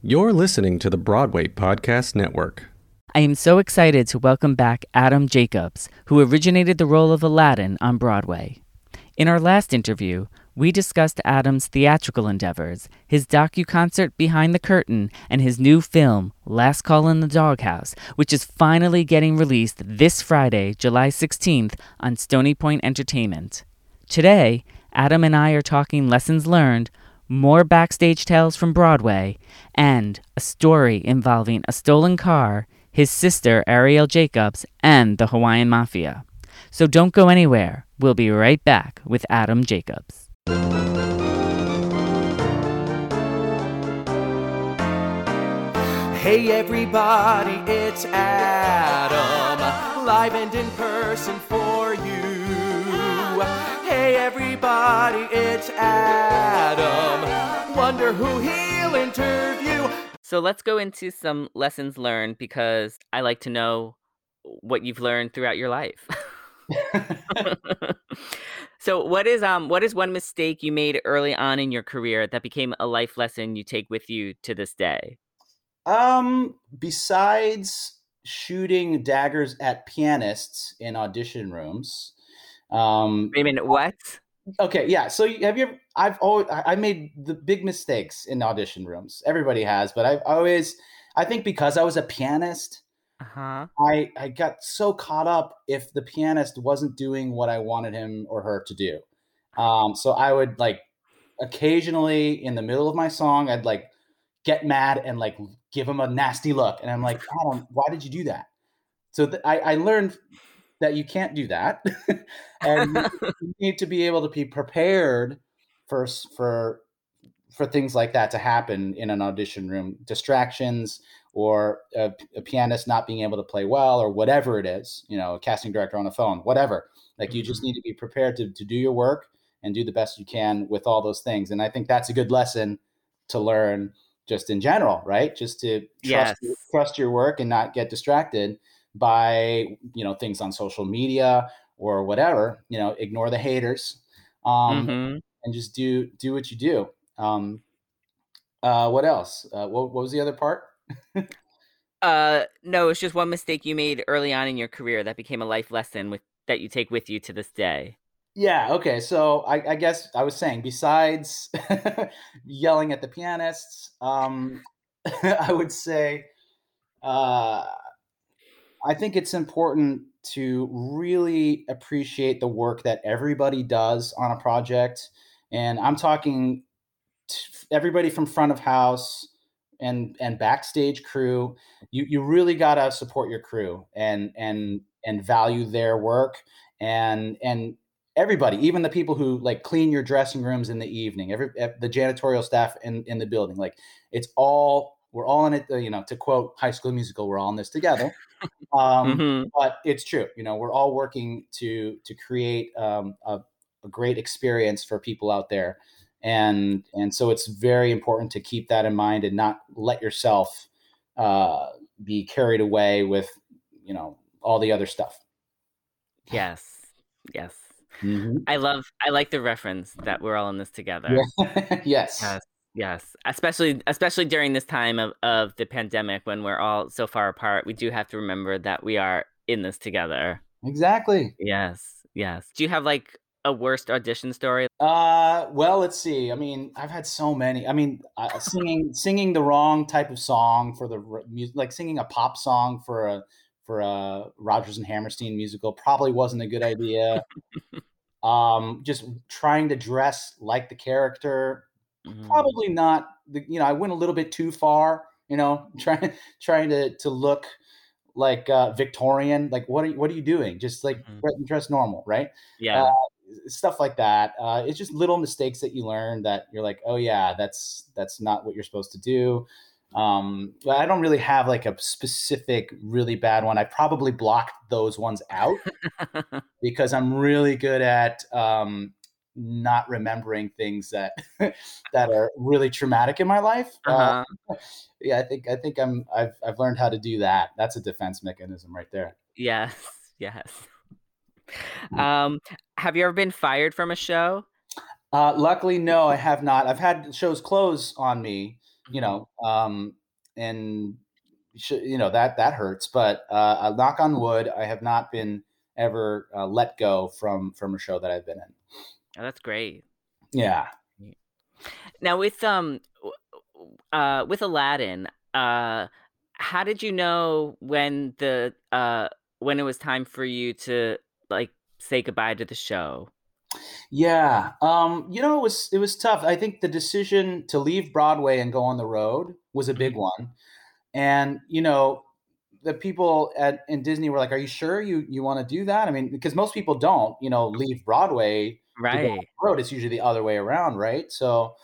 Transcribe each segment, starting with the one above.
You're listening to the Broadway Podcast Network. I am so excited to welcome back Adam Jacobs, who originated the role of Aladdin on Broadway. In our last interview, we discussed Adam's theatrical endeavors, his docu-concert Behind the Curtain, and his new film, Last Call in the Doghouse, which is finally getting released this Friday, July 16th on Stoneypoint Entertainment. Today, Adam and I are talking lessons learned, more backstage tales from Broadway, and a story involving a stolen car, his sister Arielle Jacobs, and the Hawaiian Mafia. So don't go anywhere. We'll be right back with Adam Jacobs. Hey everybody, it's Adam, live and in person for you. Hey everybody, it's Adam. Wonder who he'll interview. So let's go into some lessons learned because I like to know what you've learned throughout your life. so what is um what is one mistake you made early on in your career that became a life lesson you take with you to this day? Um, besides shooting daggers at pianists in audition rooms, um, a minute, what? okay, yeah. So have you? Ever, I've always I I made the big mistakes in audition rooms. Everybody has, but I've always I think because I was a pianist, Uh-huh. I I got so caught up if the pianist wasn't doing what I wanted him or her to do. Um, so I would like occasionally in the middle of my song, I'd like get mad and like give him a nasty look, and I'm like, why did you do that? So th- I, I learned that you can't do that, and you- need to be able to be prepared for for for things like that to happen in an audition room. Distractions or a, a pianist not being able to play well or whatever it is, you know, a casting director on the phone, whatever. Like you just mm-hmm. need to be prepared to, to do your work and do the best you can with all those things. And I think that's a good lesson to learn just in general, right? Just to trust, Yes. trust your work and not get distracted by, you know, things on social media or whatever, you know, ignore the haters. Um, Mhm. and just do do what you do. Um, uh, what else? Uh, what, what was the other part? Uh no, it's just one mistake you made early on in your career that became a life lesson with that you take with you to this day. Yeah. Okay. So I, I guess I was saying, besides yelling at the pianists, um, I would say uh, I think it's important to really appreciate the work that everybody does on a project, and I'm talking everybody from front of house and and backstage crew. You you really gotta support your crew and and and value their work and and everybody, even the people who like clean your dressing rooms in the evening, every eh, the janitorial staff in in the building, like it's all we're all in it. uh, You know, to quote High School Musical, we're all in this together. Um, Mhm. But it's true. You know, we're all working to to create um, a, a great experience for people out there, and and so it's very important to keep that in mind and not let yourself uh, be carried away with you know all the other stuff. Yes. Yes. Mhm. I love I like the reference that we're all in this together. Yeah. yes. Yes. Yes. Especially especially during this time of, of the pandemic when we're all so far apart, we do have to remember that we are in this together. Exactly. Yes. Yes. Do you have like a worst audition story? Uh, well, let's see. I mean, I've had so many. I mean, uh, singing singing the wrong type of song for the music, like singing a pop song for a for a Rodgers and Hammerstein musical, probably wasn't a good idea. um, just trying to dress like the character, Mm. probably not. The, you know, I went a little bit too far. You know, trying trying to to look like uh, Victorian. Like, what are you, what are you doing? Just like Mhm. dress- dress normal, right? Yeah. uh, stuff like that. Uh, it's just little mistakes that you learn that you're like, oh yeah, that's that's not what you're supposed to do. Um, but I don't really have like a specific really bad one. I probably blocked those ones out because I'm really good at um, not remembering things that that are really traumatic in my life. Uh, uh-huh. yeah, I think I think I'm I've I've learned how to do that. That's a defense mechanism right there. Yes. Yes. Um, have you ever been fired from a show? Uh, luckily, no, I have not. I've had shows close on me, you know, um, and sh- you know that that hurts. But uh, uh, knock on wood, I have not been ever uh, let go from from a show that I've been in. Oh, that's great. Yeah. Now with um uh with Aladdin, uh how did you know when the uh when it was time for you to like say goodbye to the show? Yeah, um, you know, it was it was tough. I think the decision to leave Broadway and go on the road was a big one, and you know, the people at in Disney were like, "Are you sure you you want to do that?" I mean, because most people don't, you know, leave Broadway to go on Right. road. It's usually the other way around, right? So,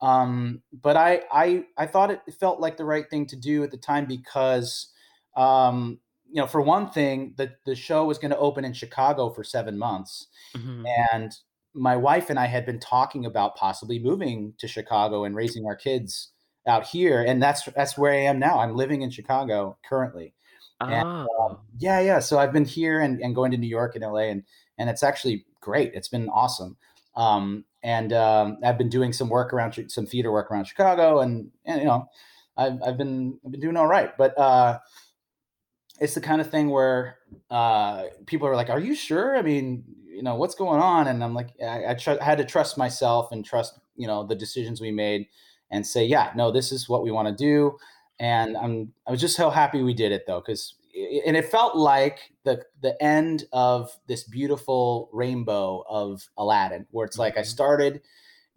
um, but I I I thought it felt like the right thing to do at the time because, um, you know, for one thing, the the show was going to open in Chicago for seven months Mhm. and my wife and I had been talking about possibly moving to Chicago and raising our kids out here, and that's that's where I am now. I'm living in Chicago currently. And Oh. yeah, yeah. So I've been here and, and going to New York and LA, and and it's actually great. It's been awesome. Um, and um, I've been doing some work around some theater work around Chicago, and, and you know, I've I've been I've been doing all right. But uh, it's the kind of thing where uh, people are like, "Are you sure?" I mean, you know, what's going on? And I'm like, I, I, tr- I had to trust myself and trust, you know, the decisions we made, and say, "Yeah, no, this is what we want to do." And I'm I was just so happy we did it though, because and it felt like the the end of this beautiful rainbow of Aladdin, where it's like I Mhm. started.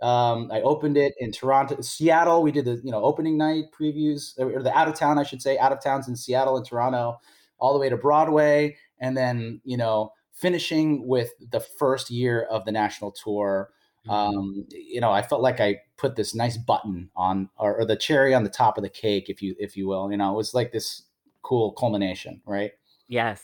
Um, I opened it in Toronto, Seattle. We did the you know opening night previews, or the out of town, I should say, out of towns in Seattle and Toronto, all the way to Broadway, and then you know finishing with the first year of the national tour. Mhm. Um, you know, I felt like I put this nice button on, or, or the cherry on the top of the cake, if you if you will. You know, it was like this cool culmination, right? Yes.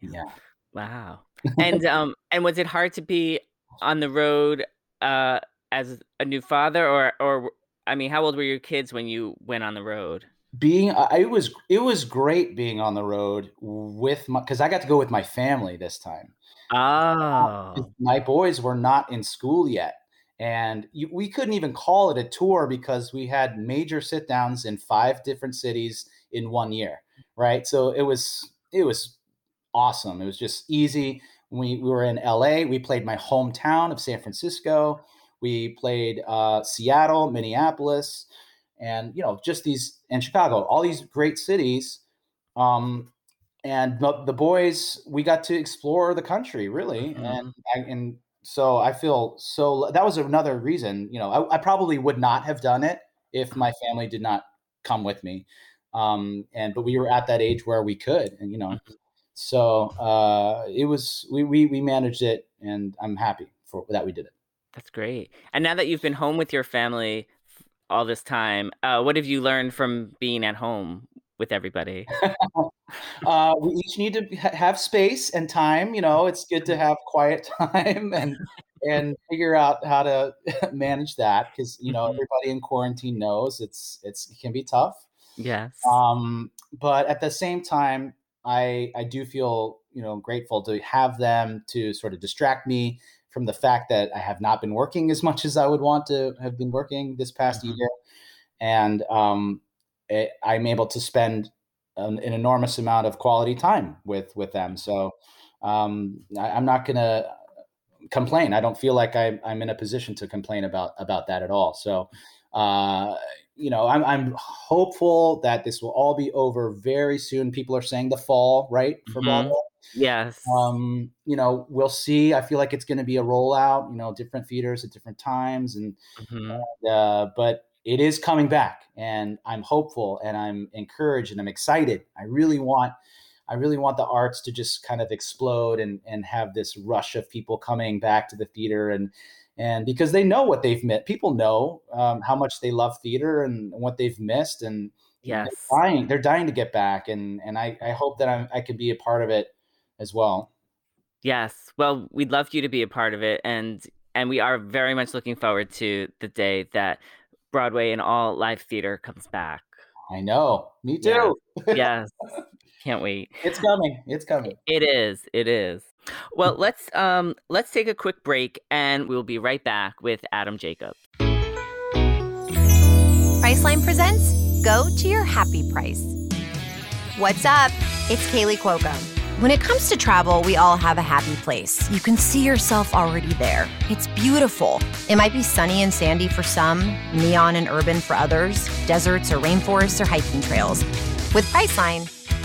Yeah. Wow. And um and was it hard to be on the road uh as a new father or or I mean how old were your kids when you went on the road? being I it was it was great being on the road with my because I got to go with my family this time. Oh. My boys were not in school yet, and you, we couldn't even call it a tour because we had major sit downs in five different cities in one year, right? So it was it was awesome. It was just easy. We we were in LA. We played my hometown of San Francisco. We played uh, Seattle, Minneapolis, and you know just these and Chicago. All these great cities. Um, and the, the boys, we got to explore the country really, Mhm. and and so I feel so. That was another reason. You know, I, I probably would not have done it if my family did not come with me. Um, and but we were at that age where we could, and you know, so uh, it was we, we we managed it, and I'm happy for that we did it. That's great. And now that you've been home with your family all this time, uh what have you learned from being at home with everybody? uh, we each need to ha- have space and time. You know, it's good to have quiet time and and figure out how to manage that because you know Mhm. everybody in quarantine knows it's it's it can be tough. Yes. Um, but at the same time, I I do feel you know grateful to have them to sort of distract me from the fact that I have not been working as much as I would want to have been working this past Mhm. year, and um, it, I'm able to spend an, an enormous amount of quality time with with them. So um, I, I'm not gonna complain. I don't feel like I'm I'm in a position to complain about about that at all. So uh, you know, I'm I'm hopeful that this will all be over very soon. People are saying the fall, right, for Mhm. Yes. Um, you know, we'll see. I feel like it's going to be a rollout. You know, different theaters at different times, and Mhm. uh, but it is coming back, and I'm hopeful, and I'm encouraged, and I'm excited. I really want, I really want the arts to just kind of explode and and have this rush of people coming back to the theater, and and because they know what they've missed. People know um, how much they love theater and what they've missed, and Yes. they're dying. They're dying to get back, and and I I hope that I'm, I can be a part of it as well. Yes. Well, we'd love you to be a part of it and and we are very much looking forward to the day that Broadway and all live theater comes back. I know. Me Yeah. too. Yes. Can't wait. It's coming. It's coming. It is. It is. Well, let's um let's take a quick break and we'll be right back with Adam Jacob. Priceline presents Go to Your Happy Price. What's up? It's Kaley Cuoco. When it comes to travel, we all have a happy place. You can see yourself already there. It's beautiful. It might be sunny and sandy for some, neon and urban for others, deserts or rainforests or hiking trails. With Priceline,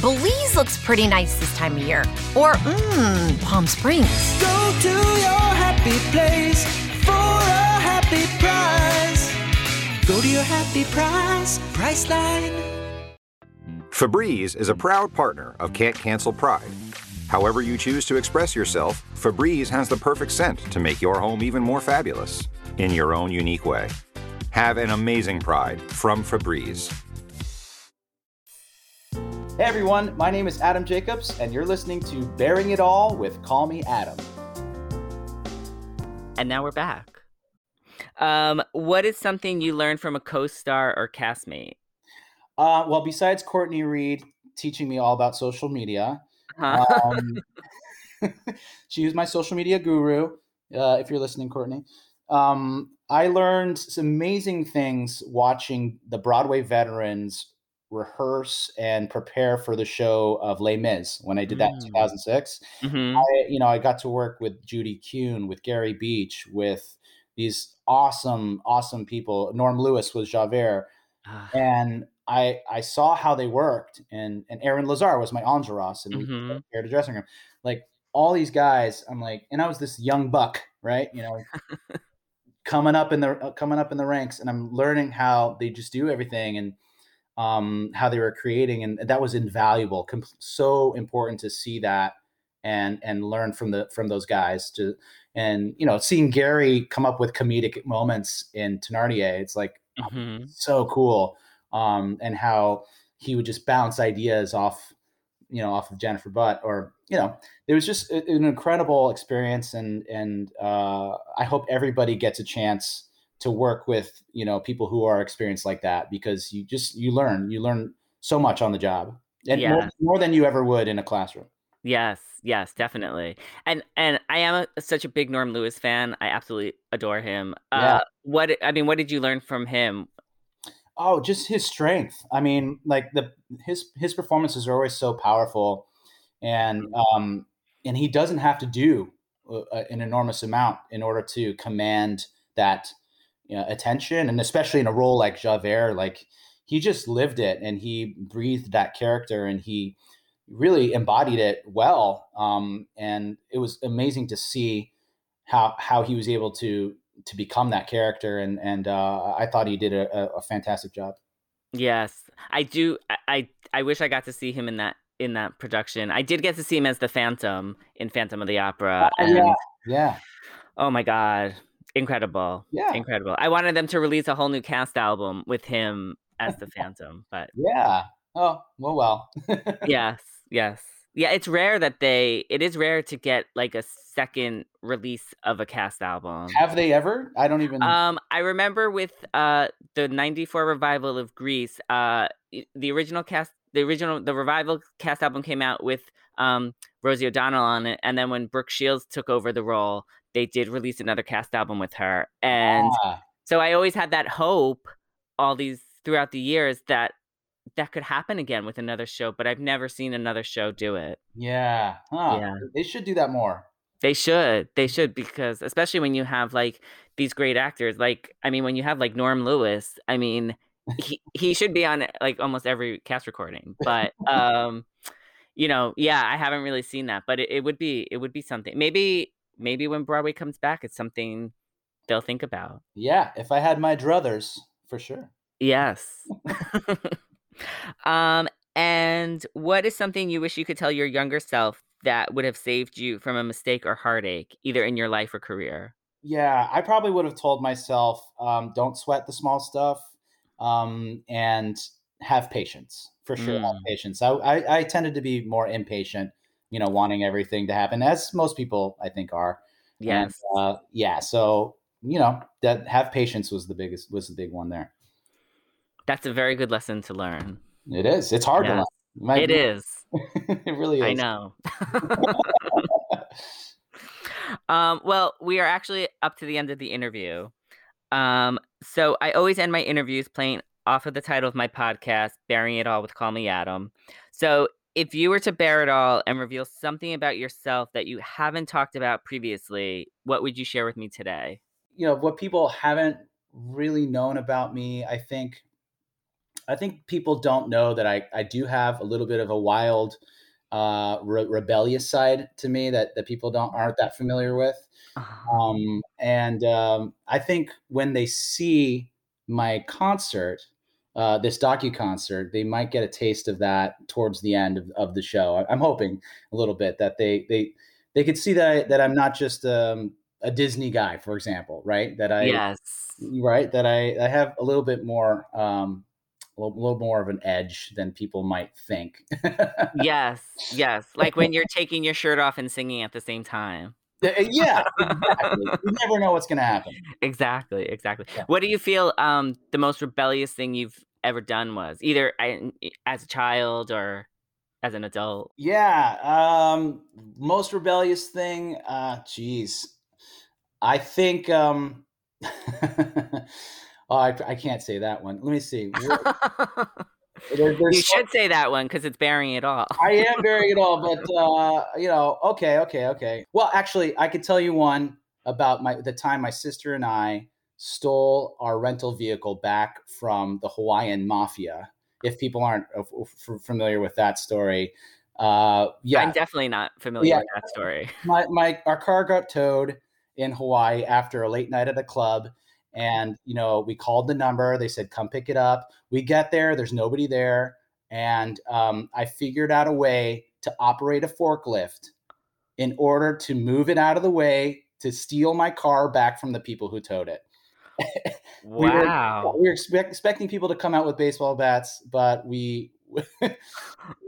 Belize looks pretty nice this time of year. Or, mmm, Palm Springs. Go to your happy place for a happy price. Go to your happy price, Priceline. Febreze is a proud partner of Can't Cancel Pride. However you choose to express yourself, Febreze has the perfect scent to make your home even more fabulous in your own unique way. Have an amazing Pride from Febreze. Hey everyone, my name is Adam Jacobs, and you're listening to Bearing It All with Call Me Adam. And now we're back. Um, what is something you learned from a co-star or castmate? Uh, well, besides Courtney Reed teaching me all about social media, Huh? um, she was my social media guru. Uh, if you're listening, Courtney, um, I learned some amazing things watching the Broadway veterans rehearse and prepare for the show of Les Mis when I did that in Mm. 2006. Mhm. I, you know, I got to work with Judy Kuhn, with Gary Beach, with these awesome, awesome people. Norm Lewis was Javert, Ah, and I I saw how they worked, and and Aaron Lazar was my entourage, and we Mhm. shared a dressing room. Like all these guys, I'm like, and I was this young buck, right? You know, coming up in the uh, coming up in the ranks, and I'm learning how they just do everything and um, how they were creating, and that was invaluable. Com- so important to see that and and learn from the from those guys to and you know seeing Gary come up with comedic moments in Thenardier, it's like mhm. so cool um and how he would just bounce ideas off you know off of jennifer butt or you know it was just an incredible experience and and uh i hope everybody gets a chance to work with you know people who are experienced like that because you just you learn you learn so much on the job and more, Yeah. more than you ever would in a classroom Yes, yes, definitely. And and I am a, such a big Norm Lewis fan. I absolutely adore him. Yeah. Uh, what I mean, what did you learn from him? Oh, just his strength. I mean, like the his his performances are always so powerful, and um, and he doesn't have to do uh, an enormous amount in order to command that you know, attention, and especially in a role like Javert, like he just lived it and he breathed that character, and he really embodied it well. Um, and it was amazing to see how how he was able to to become that character and and uh, I thought he did a, a, fantastic job. Yes, I do. I, I I wish I got to see him in that in that production. I did get to see him as the Phantom in Phantom of the Opera. Oh, and, yeah. Yeah, Oh my god, incredible! Yeah. incredible. I wanted them to release a whole new cast album with him as the Phantom, but yeah. Oh well, well. yes, yes, yeah. It's rare that they. It is rare to get like a second release of a cast album. Have they ever? I don't even. Um, I remember with uh the '94 revival of Grease, uh, the original cast, the original, the revival cast album came out with um Rosie O'Donnell on it, and then when Brooke Shields took over the role, they did release another cast album with her, and ah, so I always had that hope all these throughout the years that that could happen again with another show, but I've never seen another show do it. yeah. Huh. Yeah. They should do that more. They should. They should because especially when you have like these great actors, like I mean, when you have like Norm Lewis, I mean, he he should be on like almost every cast recording. But um, you know, yeah, I haven't really seen that, but it, it would be it would be something. Maybe maybe when Broadway comes back, it's something they'll think about. Yeah. If I had my druthers, for sure. Yes. um, and what is something you wish you could tell your younger self that would have saved you from a mistake or heartache, either in your life or career? Yeah, I probably would have told myself, um, don't sweat the small stuff, um, and have patience for sure have Mm. patience. I, I I tended to be more impatient, you know, wanting everything to happen, as most people I think are. And, Yes. uh, yeah. So you know that have patience was the biggest was the big one there. That's a very good lesson to learn. It is. It's hard to Yes. learn. It is. it really is. I know. um, well, we are actually up to the end of the interview. Um, so I always end my interviews playing off of the title of my podcast, Bearing It All with Call Me Adam. So if you were to bear it all and reveal something about yourself that you haven't talked about previously, what would you share with me today? you know what people haven't really known about me i think i think people don't know that i i do have a little bit of a wild uh re- rebellious side to me that that people don't aren't that familiar with um and um i think when they see my concert uh this docu concert they might get a taste of that towards the end of, of the show I, i'm hoping a little bit that they they they could see that I, that i'm not just um a disney guy for example right that i yes. right that i i have a little bit more um a little, little more of an edge than people might think Yes. Yes. Like when you're taking your shirt off and singing at the same time. Yeah exactly. you never know what's gonna happen Exactly, exactly. Yeah. What do you feel um the most rebellious thing you've ever done was? Either as a child or as an adult? Yeah. Um, most rebellious thing. Uh, geez, I think. Um, oh, I, I can't say that one. Let me see. There- you should say that one because it's bearing it all. I am bearing it all, but uh, you know, okay, okay, okay. Well, actually, I could tell you one about my the time my sister and I stole our rental vehicle back from the Hawaiian mafia. If people aren't familiar with that story, uh, yeah, I'm definitely not familiar Yeah. with that story. my, my our car got towed in Hawaii after a late night at a club. And you know, we called the number. They said, "Come pick it up." We get there. There's nobody there, and um, I figured out a way to operate a forklift in order to move it out of the way to steal my car back from the people who towed it. We were- Wow. We were expect, expecting people to come out with baseball bats, but we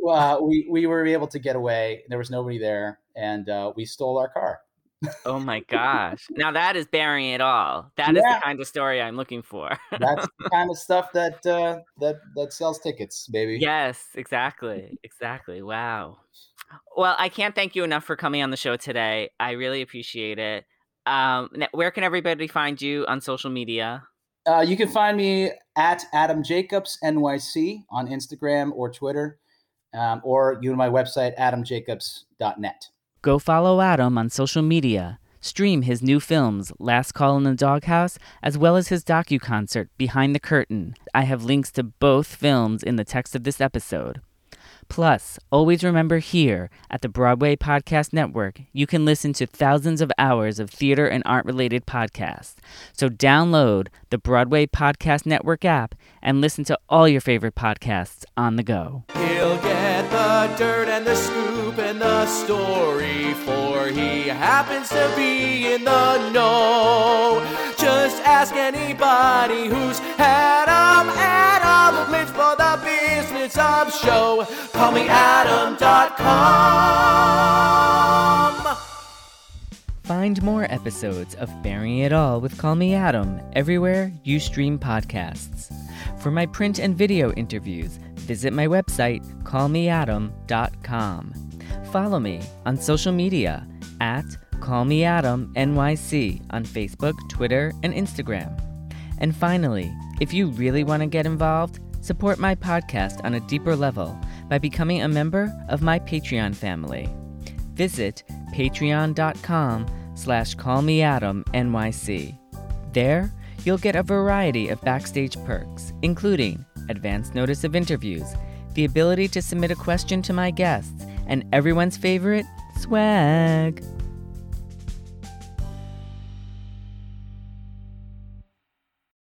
uh, we we were able to get away. There was nobody there, and uh, we stole our car. Oh my gosh. Now that is bearing it all. That is Yeah. the kind of story I'm looking for. That's the kind of stuff that uh, that that sells tickets, baby. Yes, exactly. Exactly. Wow. Well, I can't thank you enough for coming on the show today. I really appreciate it. Um, where can everybody find you on social media? Uh, you can find me at Adam Jacobs NYC on Instagram or Twitter, um, or you to my website adamjacobs.net. Go follow Adam on social media. Stream his new films, Last Call in the Doghouse, as well as his docu-concert, Behind the Curtain. I have links to both films in the text of this episode. Plus, always remember here at the Broadway Podcast Network, you can listen to thousands of hours of theater and art related podcasts. So download the Broadway Podcast Network app and listen to all your favorite podcasts on the go. He'll get the dirt and the scoop and the story, for he happens to be in the know. Just ask anybody who's had 'em. Adam lives for the business of show. Call me Adam.com. Find more episodes of Bearing It All with Call Me Adam everywhere you stream podcasts. For my print and video interviews, visit my website, callmeadam.com. Follow me on social media at callmeadamnyc on Facebook, Twitter, and Instagram. And finally, if you really want to get involved, support my podcast on a deeper level by becoming a member of my Patreon family. Visit patreon.com slash callmeadamnyc. There, you'll get a variety of backstage perks, including advance notice of interviews, the ability to submit a question to my guests, and everyone's favorite, swag.